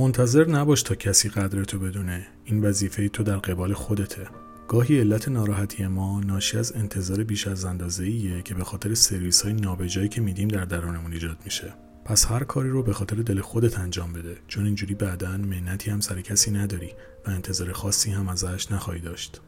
منتظر نباش تا کسی قدرتو بدونه. این وظیفه تو در قبال خودته. گاهی علت ناراحتی ما ناشی از انتظار بیش از اندازه ایه که به خاطر سرویس های نابجایی که میدیم در درونمون ایجاد میشه. پس هر کاری رو به خاطر دل خودت انجام بده. چون اینجوری بعدا منتی هم سر کسی نداری و انتظار خاصی هم ازش نخواهی داشت.